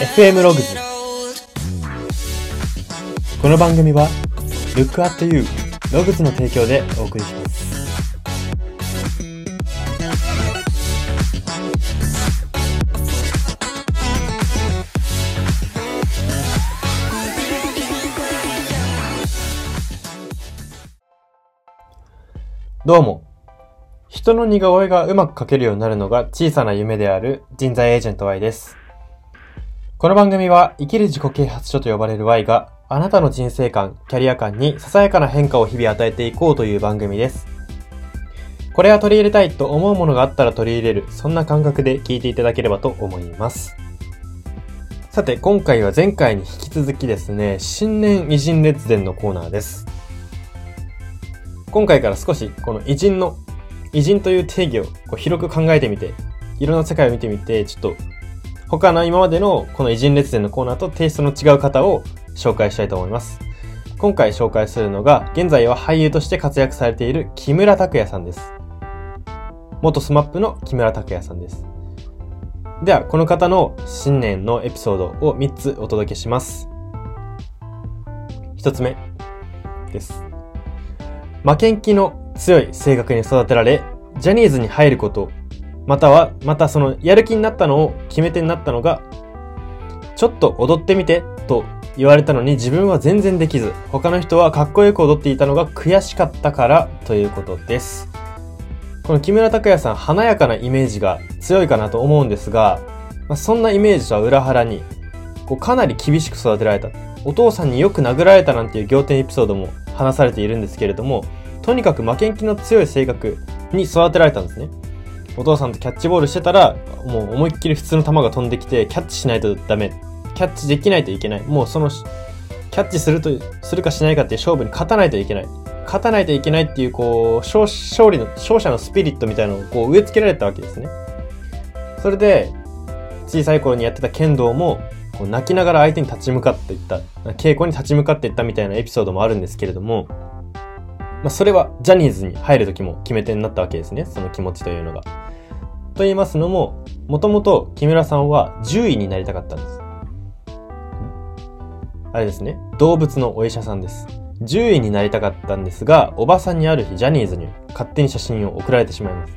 FM ログズこの番組は Look at You ログズの提供でお送りします。どうも。人の似顔絵がうまく描けるようになるのが小さな夢である人材エージェント Y です。この番組は生きる自己啓発書と呼ばれる Y があなたの人生観、キャリア観にささやかな変化を日々与えていこうという番組です。これは取り入れたいと思うものがあったら取り入れる、そんな感覚で聞いていただければと思います。さて、今回は前回に引き続きですね、新年偉人列伝のコーナーです。今回から少しこの偉人の偉人という定義を広く考えてみて、いろんな世界を見てみて、ちょっと他の今までのこの偉人列伝のコーナーとテイストの違う方を紹介したいと思います。今回紹介するのが、現在は俳優として活躍されている木村拓哉さんです。元 SMAP の木村拓哉さんです。では、この方の信念のエピソードを3つお届けします。1つ目です。負けん気の強い性格に育てられ、ジャニーズに入ること、または、またそのやる気になったのを決め手になったのが、ちょっと踊ってみてと言われたのに自分は全然できず、他の人はかっこよく踊っていたのが悔しかったからということです。この木村拓哉さん、華やかなイメージが強いかなと思うんですが、まあ、そんなイメージとは裏腹に、こうかなり厳しく育てられた。お父さんによく殴られたなんていう仰天エピソードも話されているんですけれども、とにかく負けん気の強い性格に育てられたんですね。お父さんとキャッチボールしてたら、もう思いっきり普通の球が飛んできて、キャッチしないとダメ。キャッチできないといけない。もうその、キャッチすると、するかしないかっていう勝負に勝たないといけない。勝たないといけないっていう、こう、勝勝利の、勝者のスピリットみたいなのをこう植え付けられたわけですね。それで、小さい頃にやってた剣道も、こう泣きながら相手に立ち向かっていった、稽古に立ち向かっていったみたいなエピソードもあるんですけれども、まあ、それはジャニーズに入る時も決め手になったわけですね。その気持ちというのが。と言いますのも、もともと木村さんは獣医になりたかったんです。あれですね。動物のお医者さんです。獣医になりたかったんですが、おばさんにある日ジャニーズに勝手に写真を送られてしまいます。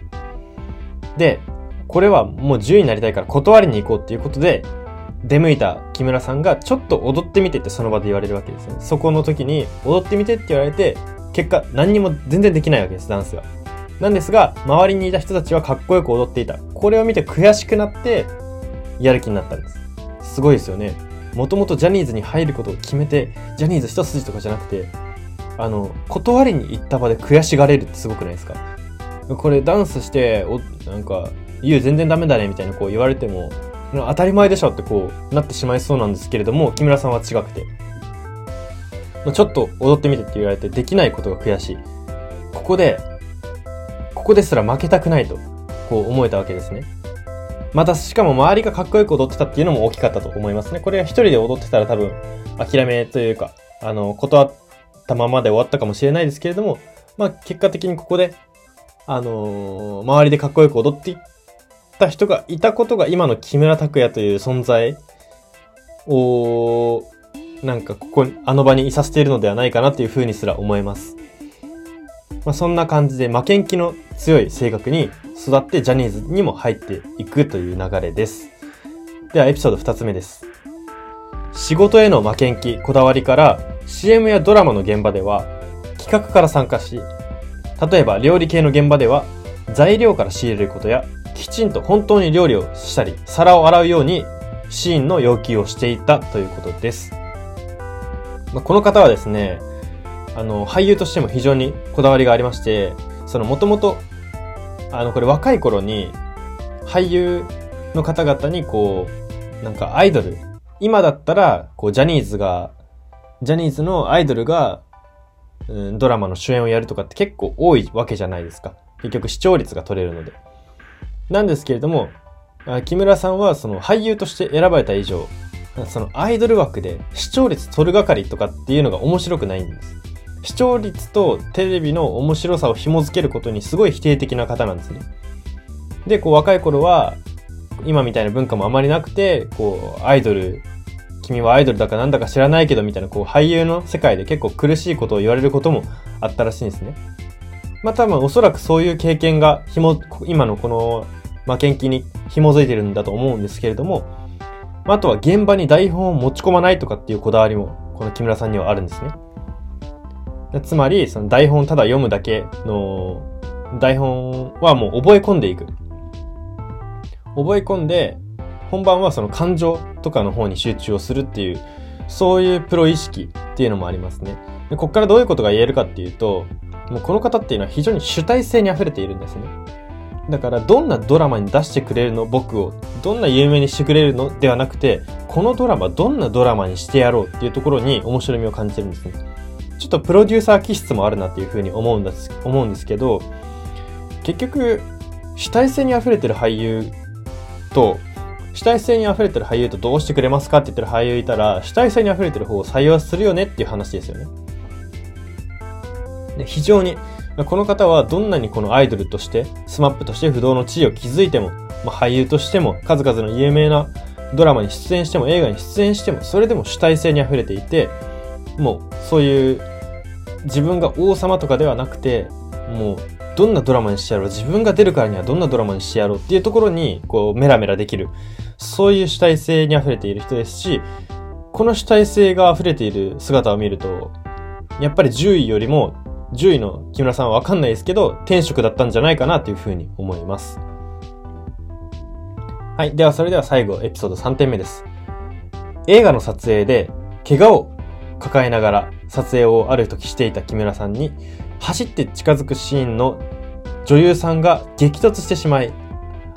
で、これはもう獣医になりたいから断りに行こうっていうことで、出向いた木村さんがちょっと踊ってみてってその場で言われるわけですね。そこの時に踊ってみてって言われて、結果何にも全然できないわけです、ダンスが。なんですが、周りにいた人たちはかっこよく踊っていた。これを見て悔しくなって、やる気になったんです。すごいですよね。もともとジャニーズに入ることを決めて、ジャニーズ一筋とかじゃなくて、あの、断りに行った場で悔しがれるってすごくないですか？これダンスして、お、なんか、言う全然ダメだねみたいなこう言われても、当たり前でしょってこうなってしまいそうなんですけれども、木村さんは違くて。ちょっと踊ってみてって言われてできないことが悔しい。ここで、ここですら負けたくないと、こう思えたわけですね。また、しかも周りがかっこよく踊ってたっていうのも大きかったと思いますね。これは一人で踊ってたら多分、諦めというか、あの、断ったままで終わったかもしれないですけれども、まあ、結果的にここで、あのー周りでかっこよく踊っていった人がいたことが今の木村拓哉という存在を、なんかここに、あの場にいさせているのではないかなっていう風にすら思えます。まあ、そんな感じで負けん気の強い性格に育ってジャニーズにも入っていくという流れです。ではエピソード2つ目です。仕事への負けん気、こだわりから CM やドラマの現場では企画から参加し、例えば料理系の現場では材料から仕入れることやきちんと本当に料理をしたり皿を洗うようにシーンの要求をしていたということです。まあ、この方はですね、あの、俳優としても非常にこだわりがありまして、そのもともと、あの、これ若い頃に俳優の方々にこう、なんかアイドル、今だったら、こう、ジャニーズが、ジャニーズのアイドルが、うん、ドラマの主演をやるとかって結構多いわけじゃないですか。結局視聴率が取れるので。なんですけれども、木村さんはその俳優として選ばれた以上、そのアイドル枠で視聴率取る係とかっていうのが面白くないんです。視聴率とテレビの面白さを紐づけることにすごい否定的な方なんですね。で、こう若い頃は、今みたいな文化もあまりなくて、こう、アイドル、君はアイドルだかなんだか知らないけどみたいな、こう、俳優の世界で結構苦しいことを言われることもあったらしいんですね。まあ多分おそらくそういう経験が、ひも、今のこの、負けん気に紐づいてるんだと思うんですけれども、あとは現場に台本を持ち込まないとかっていうこだわりも、この木村さんにはあるんですね。つまり、その台本ただ読むだけの、台本はもう覚え込んでいく。覚え込んで、本番はその感情とかの方に集中をするっていう、そういうプロ意識っていうのもありますね。でこっからどういうことが言えるかっていうと、もうこの方っていうのは非常に主体性に溢れているんですね。だからどんなドラマに出してくれるの僕を、どんな有名にしてくれるのではなくて、このドラマどんなドラマにしてやろうっていうところに面白みを感じてるんですね。ちょっとプロデューサー気質もあるなっていうふうに思うんです、思うんですけど、結局、主体性に溢れてる俳優と、主体性に溢れてる俳優とどうしてくれますかって言ってる俳優いたら、主体性に溢れてる方を採用するよねっていう話ですよね。で非常に、この方はどんなにこのアイドルとして、 SMAP として不動の地位を築いても、まあ、俳優としても、数々の有名なドラマに出演しても、映画に出演しても、それでも主体性に溢れていて、もう、そういう自分が王様とかではなくて、もう、どんなドラマにしてやろう、自分が出るからにはどんなドラマにしてやろうっていうところに、こう、メラメラできる。そういう主体性に溢れている人ですし、この主体性が溢れている姿を見ると、やっぱり10位よりも、10位の木村さんはわかんないですけど、天職だったんじゃないかなというふうに思います。はい。では、それでは最後、エピソード3点目です。映画の撮影で、怪我を抱えながら撮影をある時していた木村さんに、走って近づくシーンの女優さんが激突してしまい、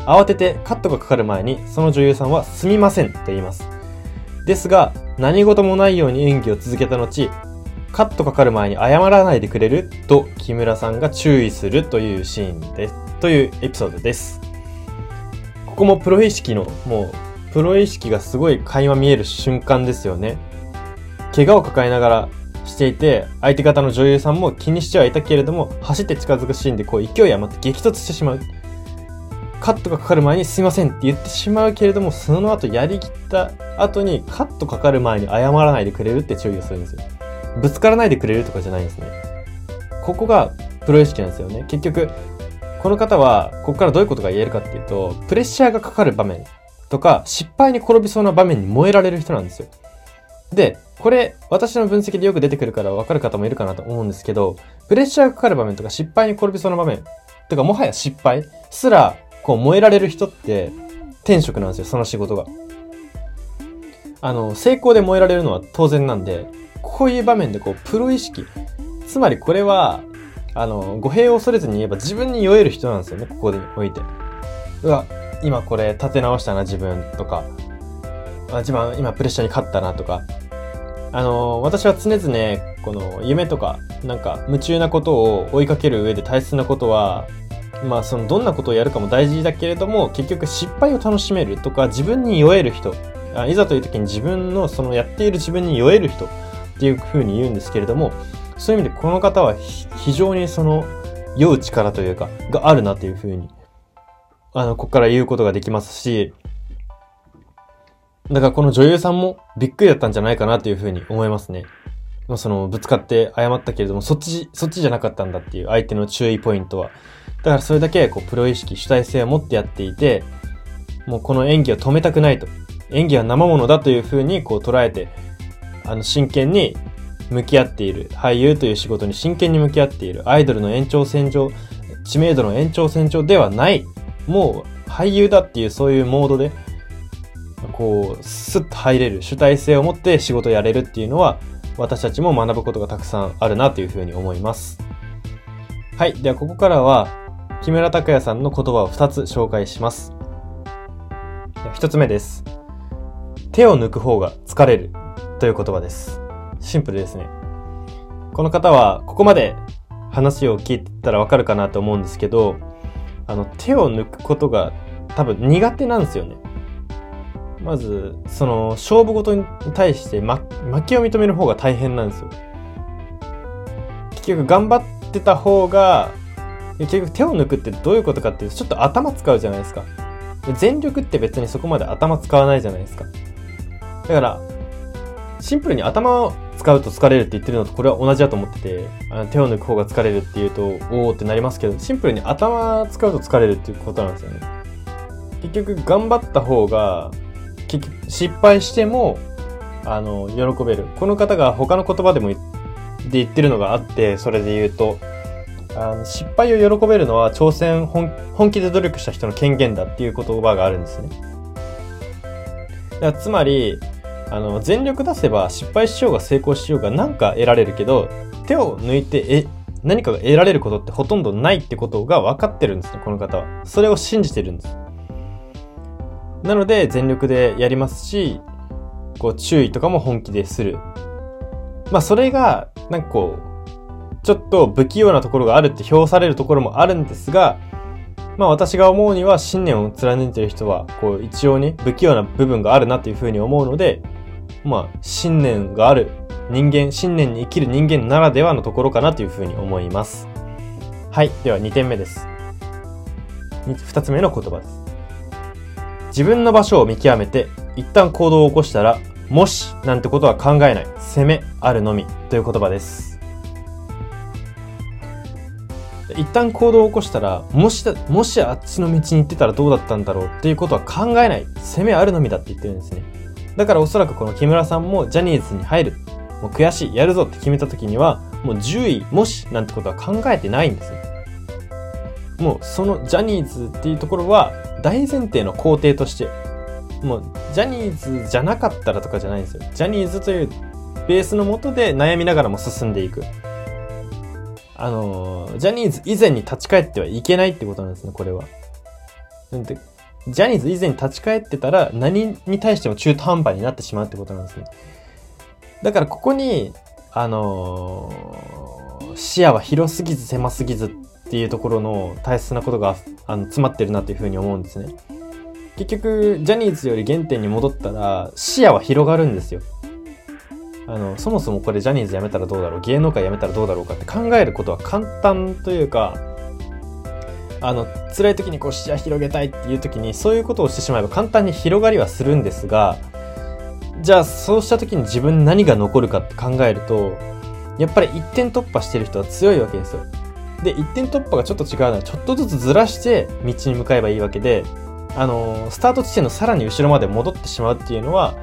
慌ててカットがかかる前に、その女優さんはすみませんと言います。ですが、何事もないように演技を続けた後、カットかかる前に謝らないでくれると木村さんが注意するというシーンです。というエピソードです。ここもプロ意識の、もう、プロ意識がすごい垣間見える瞬間ですよね。怪我を抱えながらしていて、相手方の女優さんも気にしてはいたけれども、走って近づくシーンでこう勢い余って激突してしまう。カットがかかる前にすいませんって言ってしまうけれども、その後やりきった後にカットかかる前に謝らないでくれるって注意をするんですよ。ぶつからないでくれるとかじゃないんですね。ここがプロ意識なんですよね。結局、この方は、ここからどういうことが言えるかっていうと、プレッシャーがかかる場面とか、失敗に転びそうな場面に燃えられる人なんですよ。で、これ、私の分析でよく出てくるから分かる方もいるかなと思うんですけど、プレッシャーがかかる場面とか失敗に転びそうな場面、とかもはや失敗すら、こう燃えられる人って、天職なんですよ、その仕事が。あの、成功で燃えられるのは当然なんで、こういう場面でこう、プロ意識。つまりこれは、あの、語弊を恐れずに言えば自分に酔える人なんですよね、ここにおいて。うわ、今これ立て直したな、自分とか。あ自分今プレッシャーに勝ったなとか。あの、私は常々、この夢とか、なんか夢中なことを追いかける上で大切なことは、まあそのどんなことをやるかも大事だけれども、結局失敗を楽しめるとか、自分に酔える人、あいざという時に自分のそのやっている自分に酔える人っていう風に言うんですけれども、そういう意味でこの方は非常にその酔う力というか、があるなという風に、あの、ここから言うことができますし、だからこの女優さんもびっくりだったんじゃないかなというふうに思いますね。まあ、その、ぶつかって謝ったけれども、そっち、そっちじゃなかったんだっていう相手の注意ポイントは。だからそれだけ、こう、プロ意識、主体性を持ってやっていて、もうこの演技を止めたくないと。演技は生ものだというふうに、こう、捉えて、あの、真剣に向き合っている。俳優という仕事に真剣に向き合っている。アイドルの延長線上、知名度の延長線上ではない。もう、俳優だっていうそういうモードで、こう、スッと入れる、主体性を持って仕事やれるっていうのは、私たちも学ぶことがたくさんあるなというふうに思います。はい。では、ここからは、木村拓哉さんの言葉を2つ紹介します。1つ目です。手を抜く方が疲れるという言葉です。シンプルですね。この方は、ここまで話を聞いてたらわかるかなと思うんですけど、あの、手を抜くことが多分苦手なんですよね。まず、その、勝負事に対して、ま、負けを認める方が大変なんですよ。結局、頑張ってた方が、結局手を抜くってどういうことかっていうと、ちょっと頭使うじゃないですか。全力って別にそこまで頭使わないじゃないですか。だから、シンプルに頭使うと疲れるって言ってるのとこれは同じだと思ってて、あの手を抜く方が疲れるっていうと、おおってなりますけど、シンプルに頭使うと疲れるっていうことなんですよね。結局、頑張った方が、結局、失敗しても、あの、喜べる。この方が他の言葉でもで言ってるのがあって、それで言うと、あの失敗を喜べるのは挑戦本、本気で努力した人の権限だっていう言葉があるんですね。だからつまり、あの、全力出せば失敗しようが成功しようが何か得られるけど、手を抜いて、え、何かが得られることってほとんどないってことが分かってるんですね、この方は。それを信じてるんです。なので、全力でやりますし、こう、注意とかも本気でする。まあ、それが、なんかこう、ちょっと不器用なところがあるって評されるところもあるんですが、まあ私が思うには信念を貫いてる人は、こう一応に不器用な部分があるなっていうふうに思うので、まあ信念がある人間、信念に生きる人間ならではのところかなというふうに思います。はい。では2点目です。2つ目の言葉です。自分の場所を見極めて、一旦行動を起こしたら、もしなんてことは考えない、攻めあるのみという言葉です。一旦行動を起こしたら、もし、もしあっちの道に行ってたらどうだったんだろうっていうことは考えない。攻めあるのみだって言ってるんですね。だからおそらくこの木村さんもジャニーズに入る。もう悔しい、やるぞって決めた時には、もう10位、もしなんてことは考えてないんですよ。もうそのジャニーズっていうところは大前提の工程として、もうジャニーズじゃなかったらとかじゃないんですよ。ジャニーズというベースのもとで悩みながらも進んでいく。あの、ジャニーズ以前に立ち返ってはいけないってことなんですね、これは。ジャニーズ以前に立ち返ってたら何に対しても中途半端になってしまうってことなんですね。だからここに、あのー、視野は広すぎず狭すぎずっていうところの大切なことがあの詰まってるなというふうに思うんですね。結局、ジャニーズより原点に戻ったら視野は広がるんですよ。あの、そもそもこれジャニーズ辞めたらどうだろう、芸能界辞めたらどうだろうかって考えることは簡単というか、あの、辛い時にこう視野広げたいっていう時に、そういうことをしてしまえば簡単に広がりはするんですが、じゃあそうした時に自分何が残るかって考えると、やっぱり一点突破してる人は強いわけですよ。で、一点突破がちょっと違うのは、ちょっとずつずらして道に向かえばいいわけで、あの、スタート地点のさらに後ろまで戻ってしまうっていうのは、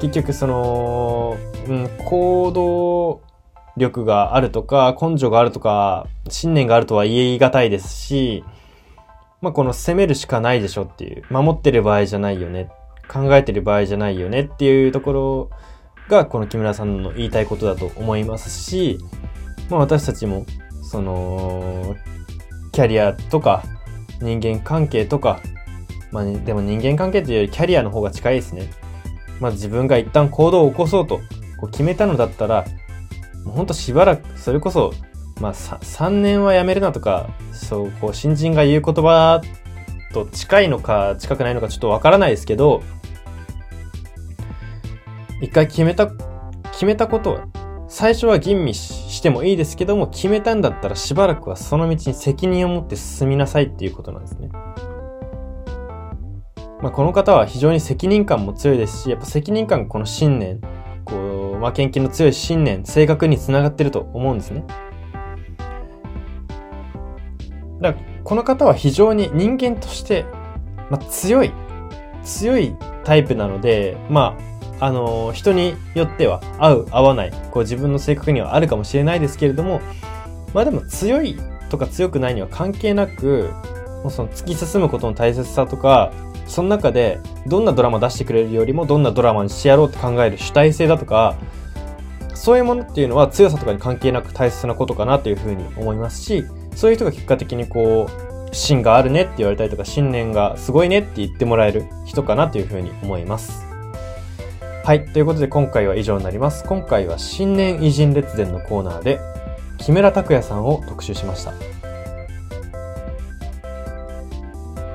結局その、うん、行動力があるとか、根性があるとか、信念があるとは言い難いですし、まあ、この攻めるしかないでしょっていう、守ってる場合じゃないよね、考えてる場合じゃないよねっていうところが、この木村さんの言いたいことだと思いますし、まあ、私たちも、その、キャリアとか、人間関係とか、まあ、でも人間関係というよりキャリアの方が近いですね。まあ、自分が一旦行動を起こそうと決めたのだったら、ほんとしばらく、それこそ、まあ 3, 年はやめるなとか、そう、こう新人が言う言葉と近いのか近くないのかちょっとわからないですけど、一回決めた、決めたことは、最初は吟味してもいいですけども、決めたんだったらしばらくはその道に責任を持って進みなさいっていうことなんですね。まあ、この方は非常に責任感も強いですし、やっぱ責任感この信念、こう、まあ、研究の強い信念、性格につながってると思うんですね。だからこの方は非常に人間として、まあ、強い、強いタイプなので、まあ、あの、人によっては合う、合わない、こう自分の性格にはあるかもしれないですけれども、まあでも強いとか強くないには関係なく、もうその突き進むことの大切さとか、その中でどんなドラマ出してくれるよりもどんなドラマにしてやろうって考える主体性だとかそういうものっていうのは強さとかに関係なく大切なことかなというふうに思いますしそういう人が結果的にこう芯があるねって言われたりとか信念がすごいねって言ってもらえる人かなというふうに思います。はい。ということで今回は以上になります。今回は新年偉人列伝のコーナーで木村拓哉さんを特集しました。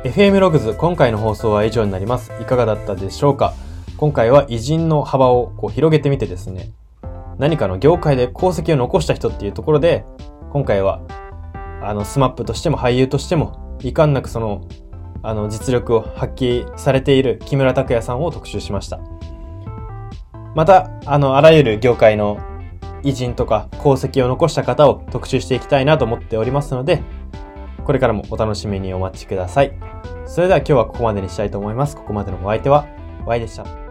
FM ログズ、今回の放送は以上になります。いかがだったでしょうか？今回は偉人の幅をこう広げてみてですね、何かの業界で功績を残した人っていうところで、今回は、あの、スマップとしても俳優としても、いかんなくその、あの、実力を発揮されている木村拓哉さんを特集しました。また、あの、あらゆる業界の偉人とか功績を残した方を特集していきたいなと思っておりますので、これからもお楽しみにお待ちください。それでは今日はここまでにしたいと思います。ここまでのお相手は、Y でした。